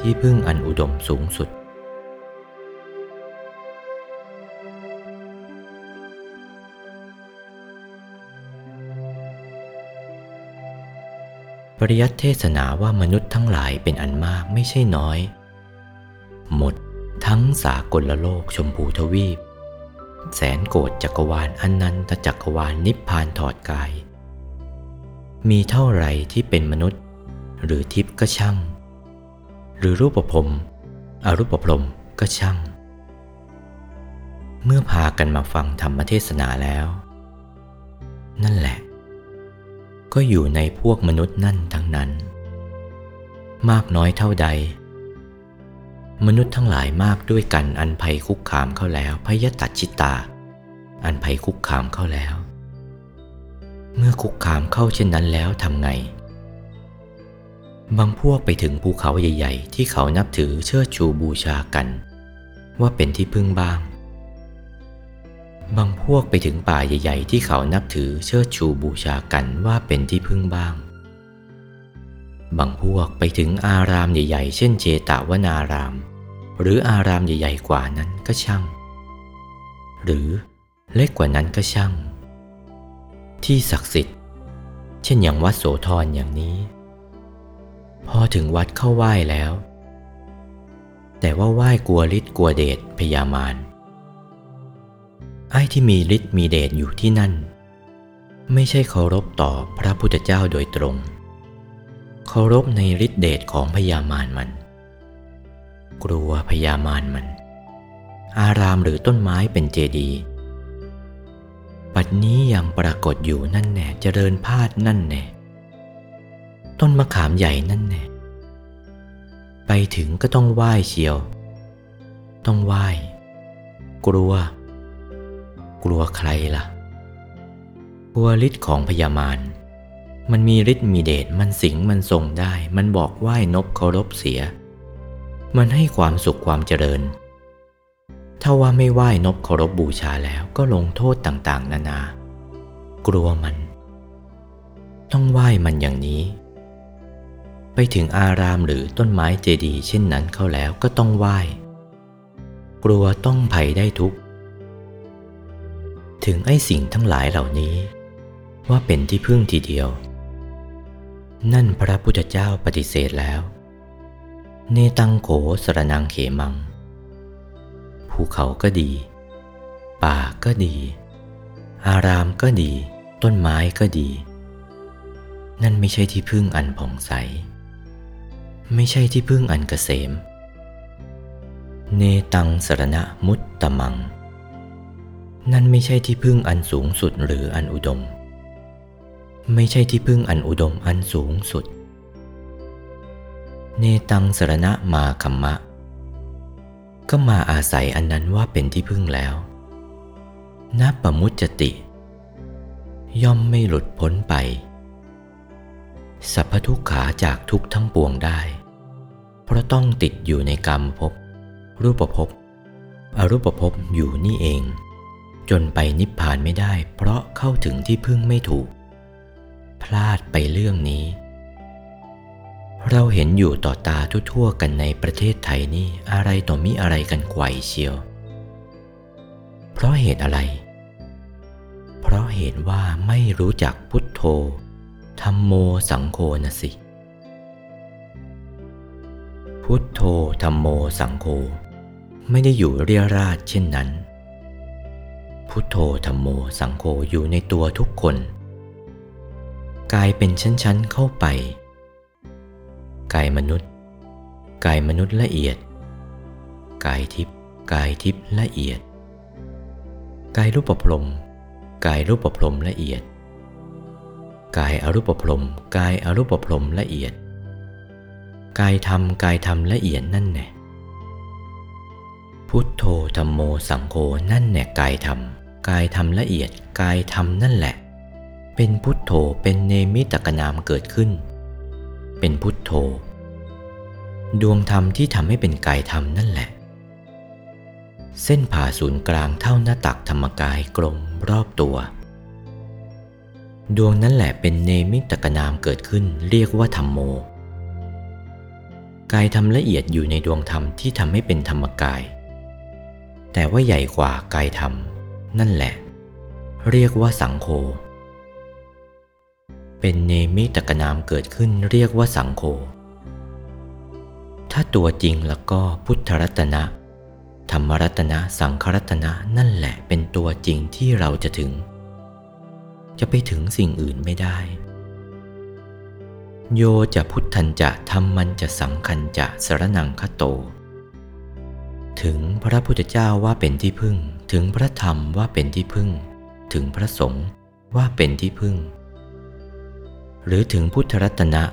ที่พึ่งอันอุดมสูงสุด ปริยัติเทศนาว่ามนุษย์ทั้งหลายเป็นอันมากไม่ใช่น้อย หมดทั้งสากลโลกชมพูทวีป แสนโกดจักรวาลอนันตจักรวาลนิพพานถอดกาย มีเท่าไรที่เป็นมนุษย์ หรือทิพย์ก็ช่าง หรือรูปภพอรูปภพก็ช่าง เมื่อพากันมาฟังธรรมเทศนาแล้ว นั่นแหละ ก็อยู่ในพวกมนุษย์นั่นทั้งนั้น มากน้อยเท่าใด มนุษย์ทั้งหลายมากด้วยกันอันภัยคุกคามเข้าแล้วพยตัดชิตา อันภัยคุกคามเข้าแล้ว เมื่อคุกคามเข้าเช่นนั้นแล้วทำไง บางพวกไปถึงภูเขาใหญ่ๆ ที่เขานับถือเชิดชูบูชากัน ว่าเป็นที่พึ่งบ้าง บางพวกไปถึงป่าใหญ่ ๆ ที่เขานับถือเชิดชูบูชากันว่าเป็นที่พึ่งบ้าง บางพวกไปถึงอารามใหญ่ ๆ เช่นเจตวนาราม หรืออารามใหญ่ ๆ กว่านั้นก็ช่าง หรือเล็กกว่านั้นก็ช่าง ที่ศักดิ์สิทธิ์ เช่นอย่างวัดโสธรอย่างนี้ พอถึงวัดเข้าไหว้แล้ว แต่ว่าไหว้กลัวฤทธิ์กลัวเดชพยามารไอ้ที่มีฤทธิ์มีเดชอยู่ที่นั่น ไม่ใช่เคารพต่อพระพุทธเจ้าโดยตรง เคารพในฤทธิเดชของพยามารมัน กลัวพยามารมัน อารามหรือต้นไม้เป็นเจดีย์ปัดนี้ยังปรากฏอยู่นั่นแน่เจริญพาดนั่นแน่ ต้นมะขามใหญ่นั่นแน่ไปถึงก็ต้องไหว้เชียว ต้องไหว้ กลัว กลัวใครล่ะ กลัวฤทธิ์ของพยามารมันมีฤทธิ์มีเดชมันสิงมันทรงได้ มันบอกไหว้นบเคารพเสีย มันให้ความสุขความเจริญ ถ้าว่าไม่ไหว้นบเคารพบูชาแล้วก็ลงโทษต่างๆ นานา กลัวมัน ต้องไหว้มันอย่างนี้ ไปถึงอารามหรือต้นไม้เจดีย์เช่นนั้นเข้าแล้วก็ต้องไหว้ กลัวต้องภัยได้ทุก ถึงไอ้สิ่งทั้งหลายเหล่านี้ ว่าเป็นที่พึ่งทีเดียว นั่นพระพุทธเจ้าปฏิเสธแล้ว เนตังโขสรนังเขมัง ภูเขาก็ดี ป่าก็ดี อารามก็ดี ต้นไม้ก็ดีนั่นไม่ใช่ที่พึ่งอันผ่องใส ไม่ใช่ที่พึ่งอันเกษม เนตังสรณะมุตตมัง นั่นไม่ใช่ที่พึ่งอันสูงสุดหรืออันอุดม ไม่ใช่ที่พึ่งอันอุดมอันสูงสุด เนตังสรณะมาคัมมะ ก็มาอาศัยอันนั้นว่าเป็นที่พึ่งแล้วนับประมุจจติ ย่อมไม่หลุดพ้นไปสัพพทุกขาจากทุกทั้งปวงได้ เพราะต้องติดอยู่ในกรรมภพรูปภพอรูปภพอยู่นี่เอง จนไปนิพพานไม่ได้ เพราะเข้าถึงที่พึ่งไม่ถูก พลาดไปเรื่องนี้ เราเห็นอยู่ต่อตาทั่วๆกันในประเทศไทยนี่อะไรต่อมิอะไรกันไกวเชียว เพราะเหตุอะไร เพราะเหตุว่าไม่รู้จักพุทโธธรรมโมสังโฆนะสิ พุทโธธรรมโมสังโฆไม่ได้อยู่เรียราดเช่นนั้น พุทโธธรรมโมสังโฆอยู่ในตัวทุกคน กายเป็นชั้นๆเข้าไป กายมนุษย์ กายมนุษย์ละเอียด กายทิพย์กายทิพย์ละเอียด กายรูปพรมกายรูปพรมละเอียด กายอรูปพรมกายอรูปพรมละเอียด กายธรรมกายธรรมละเอียดนั่นแน่พุทโธธรรมโมสังโฆนั่นแน่กายธรรมกายธรรมละเอียดกายธรรมนั่นแหละ เป็นพุทโธเป็นเนมิตกนามเกิดขึ้น เป็นพุทโธ ดวงธรรมที่ทำให้เป็นกายธรรมนั่นแหละ เส้นผ่าศูนย์กลางเท่าหน้าตักธรรมกายกลมรอบตัว ดวงนั้นแหละเป็นเนมิตกนามเกิดขึ้นเรียกว่าธรรมโม กายธรรมละเอียดอยู่ในดวงธรรมที่ทำให้เป็นธรรมกาย แต่ว่าใหญ่กว่ากายธรรม นั่นแหละ เรียกว่าสังโฆเป็นเนมิตกนามเกิดขึ้นเรียกว่าสังโฆถ้าตัวจริงแล้วก็พุทธรัตนะ ธรรมรัตนะสังครัตนะนั่นแหละเป็นตัวจริงที่เราจะถึง จะไปถึงสิ่งอื่นไม่ได้ โยจะพุทธันจะธรรมันจะสังคันจะสรนังคโต ถึงพระพุทธเจ้าว่าเป็นที่พึ่ง ถึงพระธรรมว่าเป็นที่พึ่ง ถึงพระสงฆ์ว่าเป็นที่พึ่ง หรือถึงพุทธรัตนะ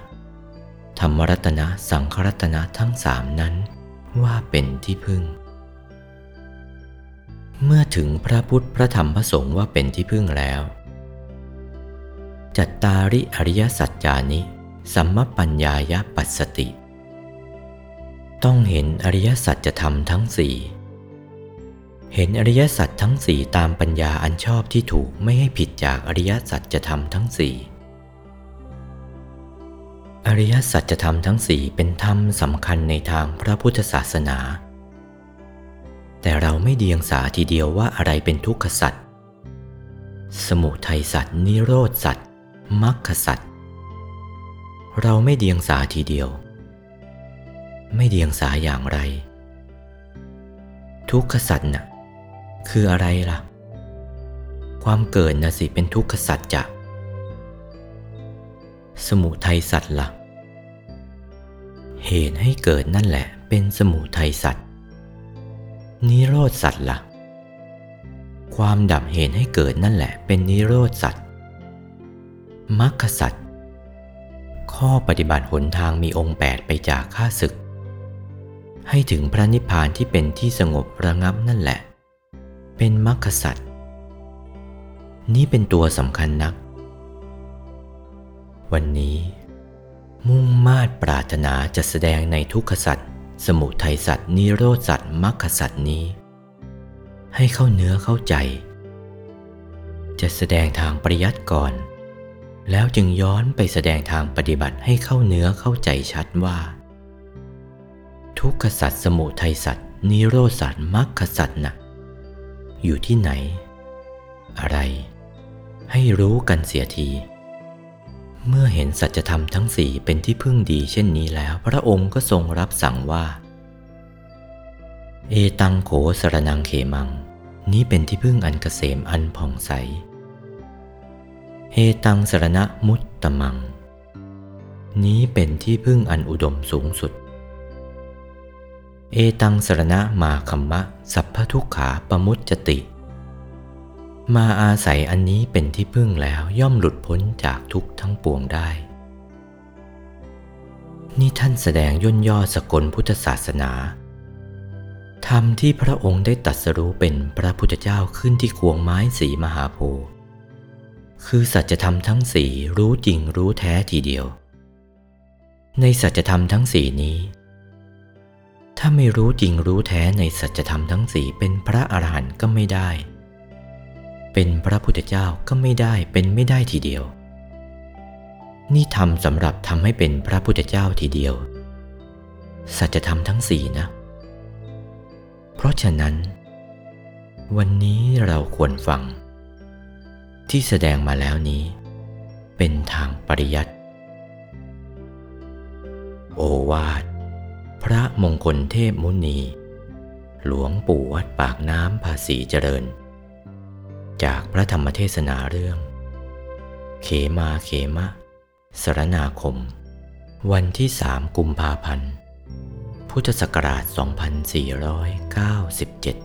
ธรรมรัตนะสังครัตนะทั้งสามนั้น ว่าเป็นที่พึ่ง เมื่อถึงพระพุทธพระธรรมพระสงฆ์ว่าเป็นที่พึ่งแล้ว จัตตาริอริยสัจจานิ สัมมปัญญายปัสสติ ต้องเห็นอริยสัจจะทำทั้งสี่เห็นอริยสัจทั้งสี่ตามปัญญาอันชอบที่ถูกไม่ให้ผิดจากอริยสัจจะทำทั้งสี่อริยสัจธรรมทั้งสี่เป็นธรรมสำคัญในทางพระพุทธศาสนา แต่เราไม่เดียงสาทีเดียวว่าอะไรเป็นทุกขสัจสมุทัยสัจนิโรธสัจมรรคสัจ เราไม่เดียงสาทีเดียว ไม่เดียงสาอย่างไร ทุกขสัจน่ะ คืออะไรล่ะ ความเกิดน่ะสิเป็นทุกขสัตว์จะ สมุทัยสัตว์ละ่ะ เหตุให้เกิดนั่นแหละเป็นสมุทัยสัตว์นิโรธสัตว์ละ่ะ ความดับเหตุให้เกิดนั่นแหละเป็นนิโรธสัตว์มรรคสัตว์ ข้อปฏิบัติหนทางมีองค์แปดไปจากข้าศึก ให้ถึงพระนิพพานที่เป็นที่สงบระงับนั่นแหละ เป็นมรรคสัตว์นี้เป็นตัวสำคัญนัก วันนี้ มุ่งมาดปรารถนาจะแสดงในทุกขสัตว์สมุทัยสัตว์นิโรธสัตว์มรรคสัตว์นี้ ให้เข้าเนื้อเข้าใจ จะแสดงทางปริยัติก่อน แล้วจึงย้อนไปแสดงทางปฏิบัติให้เข้าเนื้อเข้าใจชัดว่า ทุกขสัตว์สมุทัยสัตว์นิโรธสัตว์มรรคสัตว์นะ่ะอยู่ที่ไหน อะไร ให้รู้กันเสียที เมื่อเห็นสัจธรรมทั้งสี่เป็นที่พึ่งดีเช่นนี้แล้ว พระองค์ก็ทรงรับสั่งว่า เอตังโขสรนังเขมัง นี้เป็นที่พึ่งอันเกษมอันผ่องใส เฮตังสรณะมุตตมัง นี้เป็นที่พึ่งอันอุดมสูงสุด เอตังสรณะมาคัมมะ สัพพทุกขาปมุตจติ มาอาศัยอันนี้เป็นที่พึ่งแล้วย่อมหลุดพ้นจากทุกทั้งปวงได้ นี่ท่านแสดงย่นย่อสกลพุทธศาสนาธรรมที่พระองค์ได้ตัดสรู้เป็นพระพุทธเจ้าขึ้นที่ควงไม้สีมหาโพธิ์ คือสัจธรรมทั้งสี่รู้จริงรู้แท้ทีเดียว ในสัจธรรมทั้งสี่นี้ ถ้าไม่รู้จริงรู้แท้ในสัจธรรมทั้งสี่เป็นพระอรหันต์ก็ไม่ได้ เป็นพระพุทธเจ้าก็ไม่ได้เป็นไม่ได้ทีเดียว นี่ทำสำหรับทำให้เป็นพระพุทธเจ้าทีเดียว สัจธรรมทั้งสี่นะ เพราะฉะนั้น วันนี้เราควรฟัง ที่แสดงมาแล้วนี้ เป็นทางปริยัติ โอวาท พระมงคลเทพมุนี หลวงปู่วัดปากน้ำภาษีเจริญ จากพระธรรมเทศนาเรื่อง เขมาเขมะ สรนาคม วันที่สามกุมภาพันธ์ พุทธศักราช 2497